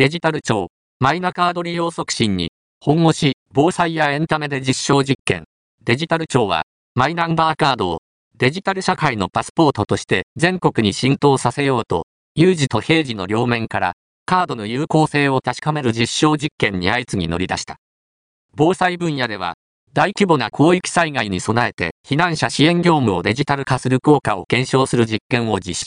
デジタル庁、マイナカード利用促進に、本腰、防災やエンタメで実証実験。デジタル庁は、マイナンバーカードをデジタル社会のパスポートとして全国に浸透させようと、有事と平時の両面からカードの有効性を確かめる実証実験に相次ぎ乗り出した。防災分野では、大規模な広域災害に備えて避難者支援業務をデジタル化する効果を検証する実験を実施。